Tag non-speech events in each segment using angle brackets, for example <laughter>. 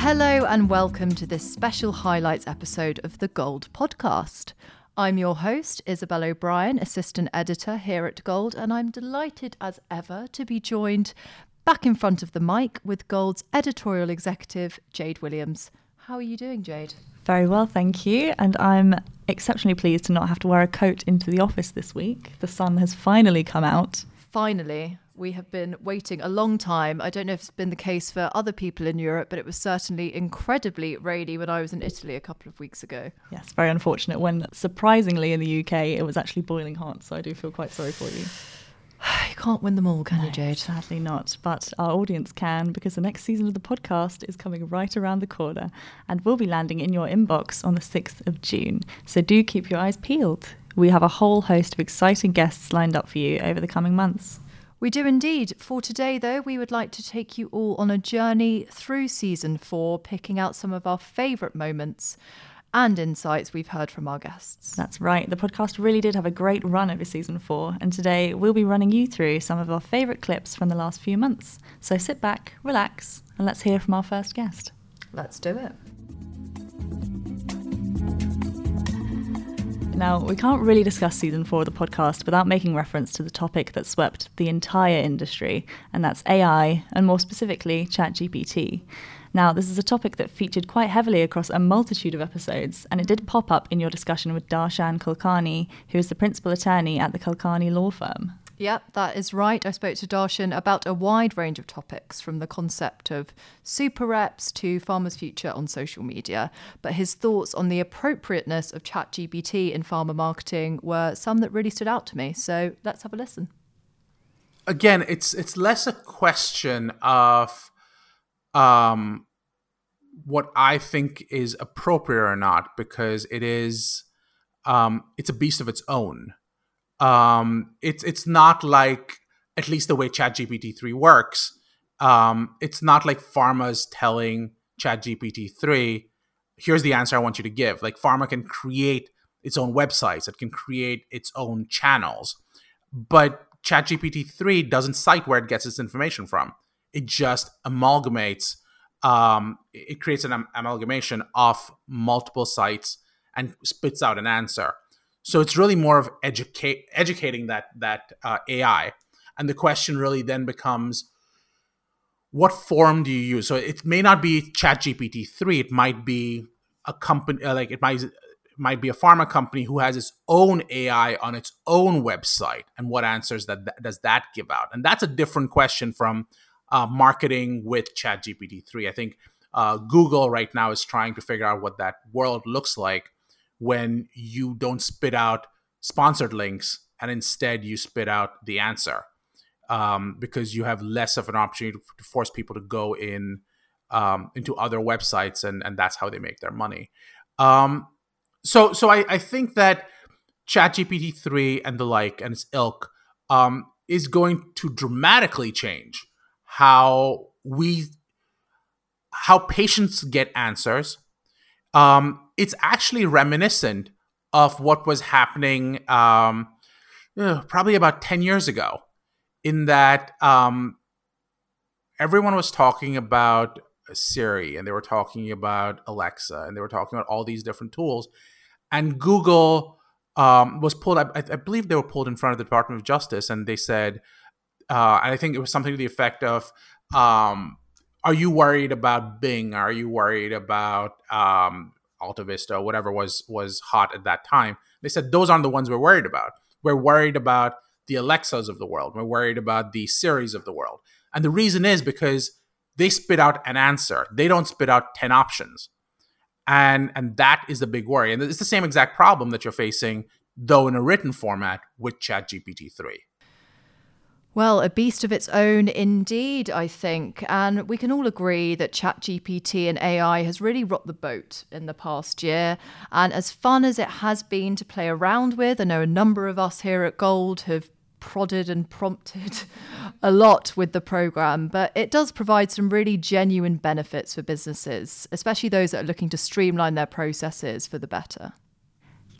Hello and welcome to this special highlights episode of the Gold podcast. I'm your host, Isabel O'Brien, assistant editor here at Gold, and I'm delighted as ever to be joined back in front of the mic with Gold's editorial executive, Jade Williams. How are you doing, Jade? Very well, thank you. And I'm exceptionally pleased to not have to wear a coat into the office this week. The sun has finally come out. Finally. We have been waiting a long time. I don't know if it's been the case for other people in Europe, but it was certainly incredibly rainy when I was in Italy a couple of weeks ago. Yes, very unfortunate when surprisingly in the UK it was actually boiling hot. So I do feel quite sorry for you. <sighs> You can't win them all, can you, Jade? Sadly not. But our audience can because the next season of the podcast is coming right around the corner and will be landing in your inbox on the 6th of June. So do keep your eyes peeled. We have a whole host of exciting guests lined up for you over the coming months. We do indeed. For today, though, we would like to take you all on a journey through season four, picking out some of our favourite moments and insights we've heard from our guests. That's right. The podcast really did have a great run over season four, and today we'll be running you through some of our favourite clips from the last few months. So sit back, relax, and let's hear from our first guest. Let's do it. Now, we can't really discuss season four of the podcast without making reference to the topic that swept the entire industry, and that's AI, and more specifically, ChatGPT. Now, this is a topic that featured quite heavily across a multitude of episodes, and it did pop up in your discussion with Darshan Kulkarni, who is the principal attorney at the Kulkarni law firm. Yep, that is right. I spoke to Darshan about a wide range of topics from the concept of super reps to Pharma's future on social media. But his thoughts on the appropriateness of ChatGPT in pharma marketing were some that really stood out to me. So let's have a listen. Again, it's it's less a question of um, what I think is appropriate or not, because it is um, it's a beast of its own. Um, it's it's not like at least the way ChatGPT three works. Um, it's not like pharma's telling ChatGPT three, here's the answer I want you to give. Like pharma can create its own websites, it can create its own channels, but ChatGPT three doesn't cite where it gets its information from it just amalgamates um, it creates an am- amalgamation of multiple sites and spits out an answer so it's really more of educate educating that that uh, ai and the question really then becomes what form do you use so it may not be ChatGPT three. it might be a company uh, like it might might be a pharma company who has its own AI on its own website, and what answers that, that does that give out? And that's a different question from uh, marketing with ChatGPT 3. I think uh, Google right now is trying to figure out what that world looks like when you don't spit out sponsored links and instead you spit out the answer um, because you have less of an opportunity to, force people to go in um, into other websites and, and that's how they make their money. Um, so so I, I think that ChatGPT 3 and the like and its ilk um, is going to dramatically change how we how patients get answers. Um, it's actually reminiscent of what was happening um, probably about 10 years ago, in that um, everyone was talking about Siri and they were talking about Alexa and they were talking about all these different tools. And Google um, was pulled, I, I, believe they were pulled in front of the Department of Justice and they said, uh, and I think it was something to the effect of, um, "Are you worried about Bing? Are you worried about um, Vista, whatever was was hot at that time?" They said those aren't the ones we're worried about. We're worried about the Alexas of the world. We're worried about the Siris of the world, and the reason is because they spit out an answer. They don't spit out ten options, and and that is the big worry. And it's the same exact problem that you're facing, though in a written format with ChatGPT three. Well, a beast of its own indeed, I think. And we can all agree that ChatGPT and AI has really rocked the boat in the past year. And as fun as it has been to play around with, I know a number of us here at Gold have prodded and prompted <laughs> a lot with the program, but it does provide some really genuine benefits for businesses, especially those that are looking to streamline their processes for the better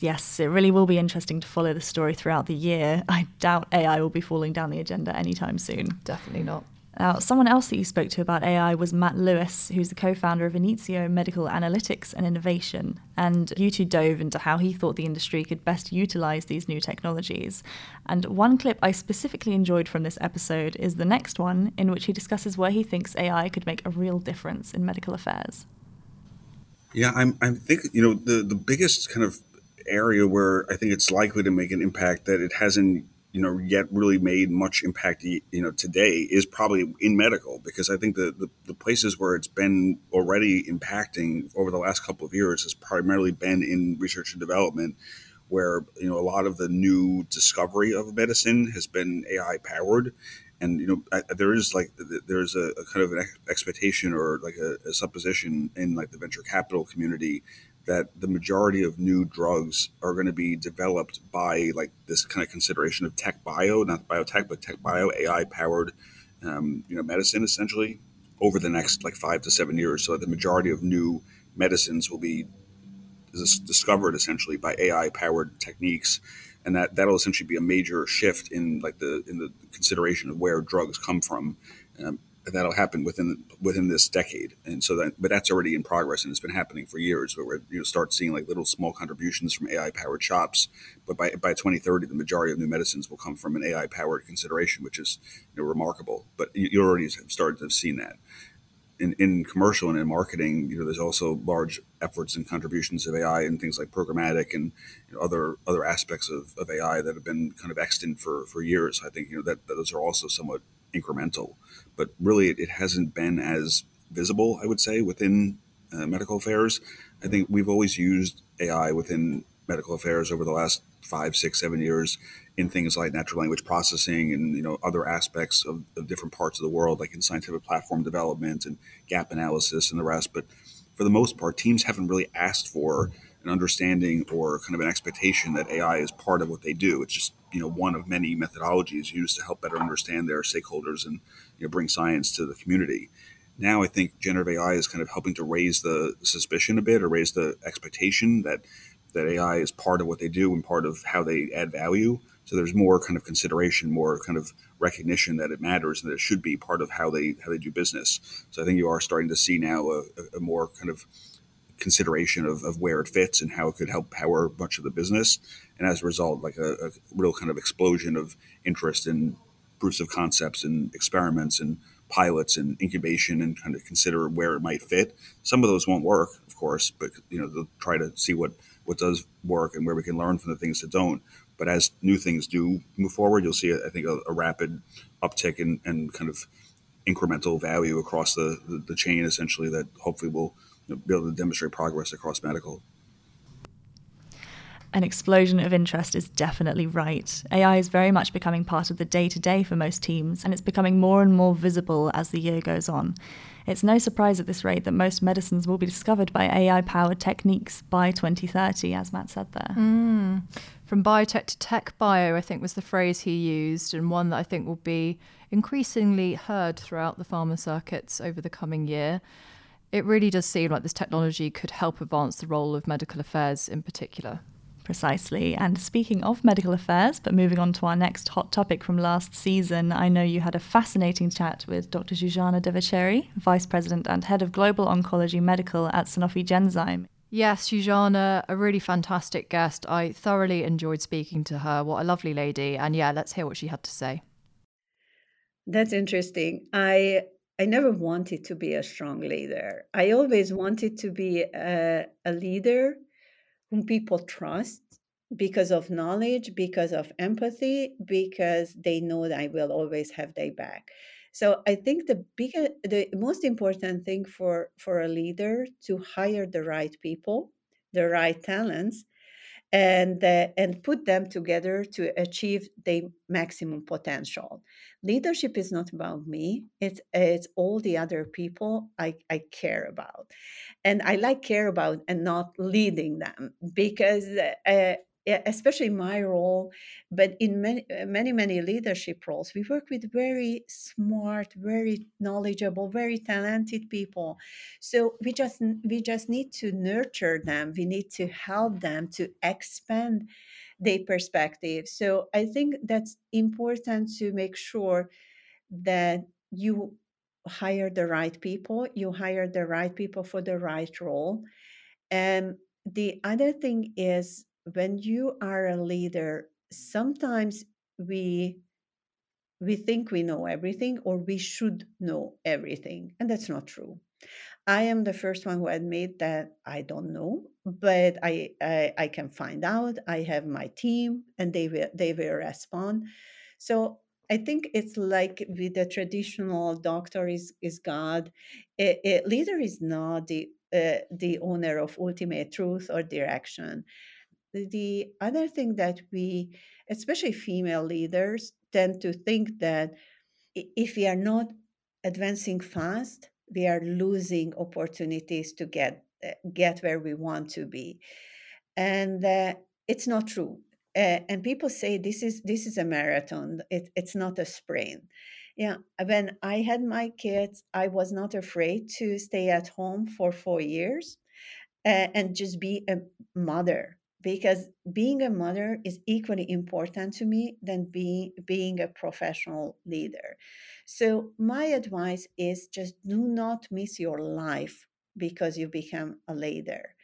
yes, it really will be interesting to follow the story throughout the year. I doubt AI will be falling down the agenda anytime soon. Definitely not. Now, someone else that you spoke to about AI was Matt Lewis, who's the co founder of Inizio Medical Analytics and Innovation. And you two dove into how he thought the industry could best utilize these new technologies. And one clip I specifically enjoyed from this episode is the next one, in which he discusses where he thinks AI could make a real difference in medical affairs. Yeah, I'm, I think, you know, the, the biggest kind of area where I think it's likely to make an impact that it hasn't you know yet really made much impact you know today is probably in medical because I think the, the, the places where it's been already impacting over the last couple of years has primarily been in research and development where you know a lot of the new discovery of medicine has been AI powered. And you know I, there is like there's a, a, kind of an expectation or like a, a supposition in like the venture capital community that the majority of new drugs are going to be developed by like this kind of consideration of tech bio, not biotech, but tech bio, AI powered, um, you know, medicine essentially over the next like five to seven years. So the majority of new medicines will be discovered essentially by AI powered techniques. And that, that'll essentially be a major shift in like the in the consideration of where drugs come from. Um, that'll happen within within this decade. And so that, but that's already in progress, and it's been happening for years. Where we you know start seeing like little small contributions from AI powered shops, but by by 2030, the majority of new medicines will come from an AI powered consideration, which is you know, remarkable. But you, you already have started to have seen that. In, in commercial and in marketing, you know, there's also large efforts and contributions of AI and things like programmatic and you know, other other aspects of, of AI that have been kind of extant for, for years. I think you know that, that those are also somewhat incremental, but really it, hasn't been as visible, I would say, within uh, medical affairs. I think we've always used AI within medical affairs over the last five, six, seven years in things like natural language processing and you know other aspects of, of different parts of the world, like in scientific platform development and gap analysis and the rest. But for the most part, teams haven't really asked for an understanding or kind of an expectation that AI is part of what they do. It's just you know one of many methodologies used to help better understand their stakeholders and you know, bring science to the community. Now I think generative AI is kind of helping to raise the suspicion a bit or raise the expectation that that AI is part of what they do and part of how they add value. So there's more kind of consideration, more kind of recognition that it matters and that it should be part of how they how they do business. So I think you are starting to see now a, a more kind of consideration of, of where it fits and how it could help power much of the business. And as a result, like a, a real kind of explosion of interest in proofs of concepts and experiments and pilots and incubation and kind of consider where it might fit. Some of those won't work, of course, but you know they'll try to see what what does work and where we can learn from the things that don't. But as new things do move forward, you'll see, I think, a, a rapid uptick and kind of incremental value across the, the, the chain, essentially, that hopefully will be able to demonstrate progress across medical. An explosion of interest is definitely right. AI is very much becoming part of the day to day for most teams, and it's becoming more and more visible as the year goes on. It's no surprise at this rate that most medicines will be discovered by AI powered techniques by 2030, as Matt said there. Mm. From biotech to tech bio, I think was the phrase he used, and one that I think will be increasingly heard throughout the pharma circuits over the coming year it really does seem like this technology could help advance the role of medical affairs in particular. Precisely. And speaking of medical affairs, but moving on to our next hot topic from last season, I know you had a fascinating chat with Dr. Zsuzsanna Devecseri, Vice President and Head of Global Oncology Medical at Sanofi Genzyme. Yes, Zsuzsanna, a really fantastic guest. I thoroughly enjoyed speaking to her. What a lovely lady. And yeah, let's hear what she had to say. That's interesting. I I never wanted to be a strong leader. I always wanted to be a, a leader whom people trust because of knowledge, because of empathy, because they know that I will always have their back. So I think the bigger, the most important thing for for a leader to hire the right people, the right talents, and uh, and put them together to achieve the maximum potential. Leadership is not about me. It's it's all the other people i i care about and i like care about and not leading them because uh, especially my role but in many uh, many many leadership roles we work with very smart very knowledgeable very talented people. So we just we just need to nurture them. We need to help them to expand their perspective. So i think that's important to make sure that you hire the right people, you hire the right people for the right role. And the other thing is when you are a leader, sometimes we we think we know everything or we should know everything and that's not true i am the first one who admit that i don't know but I, I i, can find out i have my team and they will they will respond so i think it's like with the traditional doctor is is god a, a leader is not the uh, the owner of ultimate truth or direction the other thing that we especially female leaders tend to think that if we are not advancing fast, we are losing opportunities to get uh, get where we want to be, and uh, it's not true. Uh, and people say this is this is a marathon. It, it's not a sprint. Yeah, when I had my kids, I was not afraid to stay at home for four years uh, and just be a mother because being a mother is equally important to me than being being a professional leader so my advice is just do not miss your life because you become a leader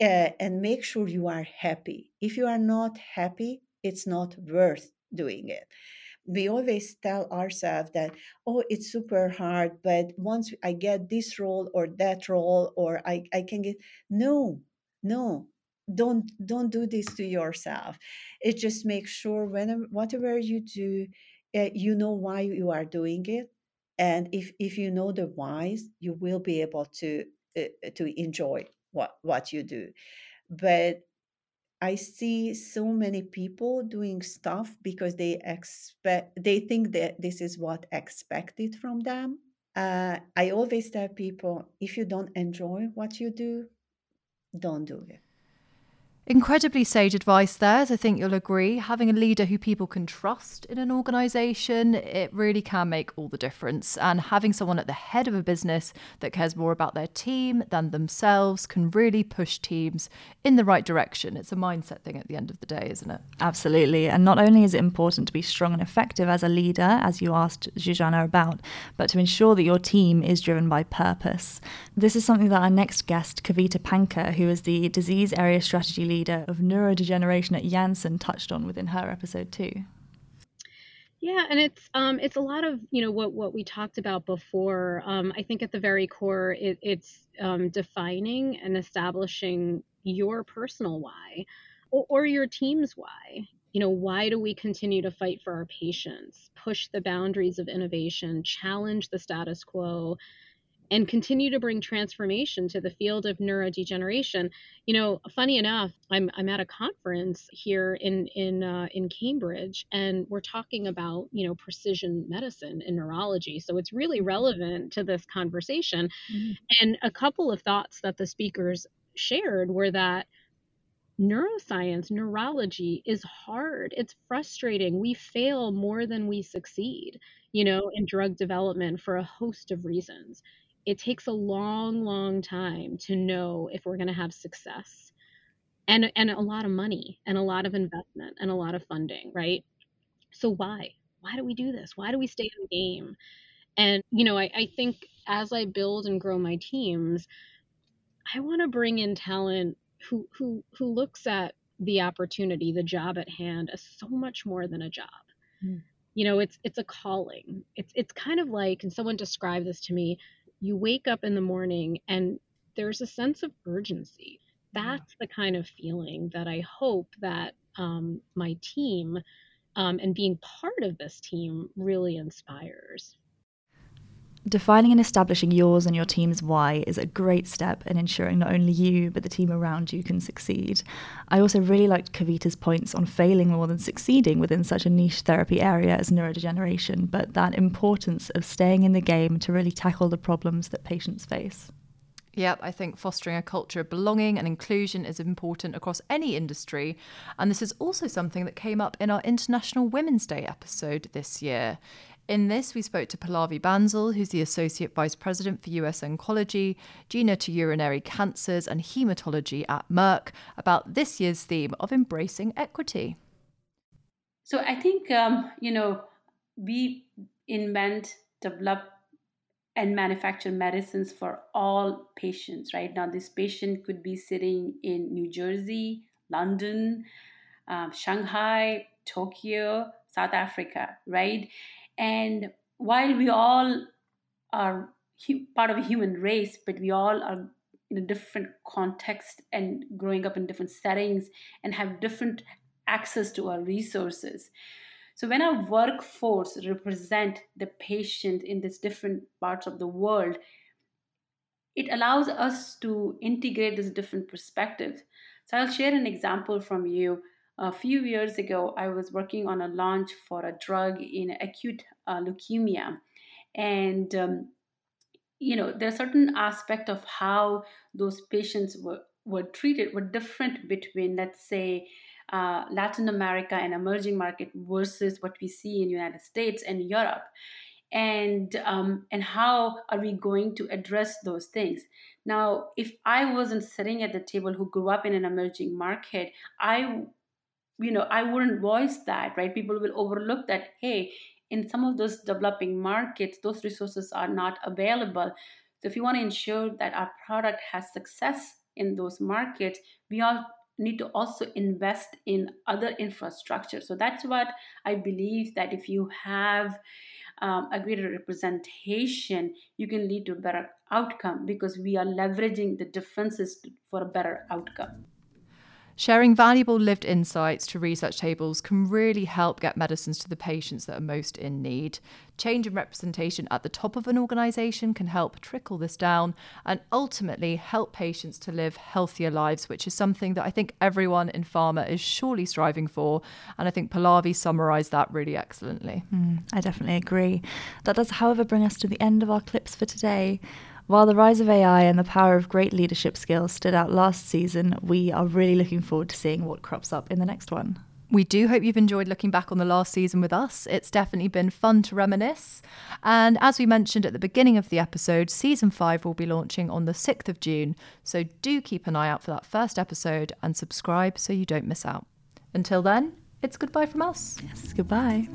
and make sure you are happy. If you are not happy it's not worth doing it. We always tell ourselves that oh it's super hard but once i get this role or that role or i, I can get no no. Don't don't do this to yourself. It just makes sure whenever whatever you do uh, you know why you are doing it and if if you know the whys you will be able to uh, to enjoy what what you do. But i see so many people doing stuff because they expect they think that this is what expected from them. Uh, i always tell people if you don't enjoy what you do don't do it Incredibly sage advice there, as I think you'll agree. Having a leader who people can trust in an organisation, it really can make all the difference. And having someone at the head of a business that cares more about their team than themselves can really push teams in the right direction. It's a mindset thing at the end of the day, isn't it? Absolutely. And not only is it important to be strong and effective as a leader, as you asked Zsuzsanna about, but to ensure that your team is driven by purpose. This is something that our next guest, Kavita Pankar, who is the disease area strategy leader, leader of neurodegeneration at Janssen touched on within her episode too. Yeah, and it's um, it's a lot of you know what what we talked about before. Um, I think at the very core, it, it's um, defining and establishing your personal why, or, or your team's why. You know, why do we continue to fight for our patients, push the boundaries of innovation, challenge the status quo, and continue to bring transformation to the field of neurodegeneration. You know, funny enough, I'm I'm at a conference here in in uh, in Cambridge, and we're talking about you know precision medicine and neurology. So it's really mm-hmm. relevant to this conversation. Mm-hmm. And a couple of thoughts that the speakers shared were that neuroscience, neurology is hard. It's frustrating. We fail more than we succeed, you know, in drug development for a host of reasons it takes a long, long time to know if we're going to have success and, and a lot of money and a lot of investment and a lot of funding, right? So why? Why do we do this? Why do we stay in the game? And, you know, I, I think as I build and grow my teams, I want to bring in talent who, who, who looks at the opportunity, the job at hand as so much more than a job. Mm. You know, it's it's a calling. It's it's kind of like, and someone described this to me, you wake up in the morning and there's a sense of urgency. That's the kind of feeling that I hope that um, my team um, and being part of this team really inspires. Defining and establishing yours and your team's why is a great step in ensuring not only you, but the team around you can succeed. I also really liked Kavita's points on failing more than succeeding within such a niche therapy area as neurodegeneration, but that importance of staying in the game to really tackle the problems that patients face. Yep, I think fostering a culture of belonging and inclusion is important across any industry. And this is also something that came up in our International Women's Day episode this year. In this, we spoke to Pallavi Bansal, who's the Associate Vice President for US Oncology, Genitourinary Cancers and Hematology at Merck, about this year's theme of embracing equity. So I think, um, you know, we invent develop and manufacture medicines for all patients, right? Now, this patient could be sitting in New Jersey, London, um, Shanghai, Tokyo, South Africa, right? And while we all are part of a human race, but we all are in a different context and growing up in different settings and have different access to our resources. So when our workforce represent the patient in these different parts of the world, it allows us to integrate these different perspectives. So I'll share an example from you. A few years ago, I was working on a launch for a drug in acute uh, leukemia, and um, you know there are certain aspect of how those patients were were treated were different between let's say uh, Latin America and emerging market versus what we see in United States and Europe, and um, and how are we going to address those things? Now, if I wasn't sitting at the table who grew up in an emerging market, I you know i wouldn't voice that right people will overlook that hey in some of those developing markets those resources are not available so if you want to ensure that our product has success in those markets we all need to also invest in other infrastructure. So that's what I believe that if you have um, a greater representation, you can lead to a better outcome because we are leveraging the differences for a better outcome. Sharing valuable lived insights to research tables can really help get medicines to the patients that are most in need. Change in representation at the top of an organisation can help trickle this down and ultimately help patients to live healthier lives, which is something that I think everyone in pharma is surely striving for. And I think Pallavi summarised that really excellently. Mm, I definitely agree. That does, however, bring us to the end of our clips for today. While the rise of AI and the power of great leadership skills stood out last season, we are really looking forward to seeing what crops up in the next one. We do hope you've enjoyed looking back on the last season with us. It's definitely been fun to reminisce. And as we mentioned at the beginning of the episode, season five will be launching on the 6th of June. So do keep an eye out for that first episode and subscribe so you don't miss out. Until then, it's goodbye from us. Yes, goodbye.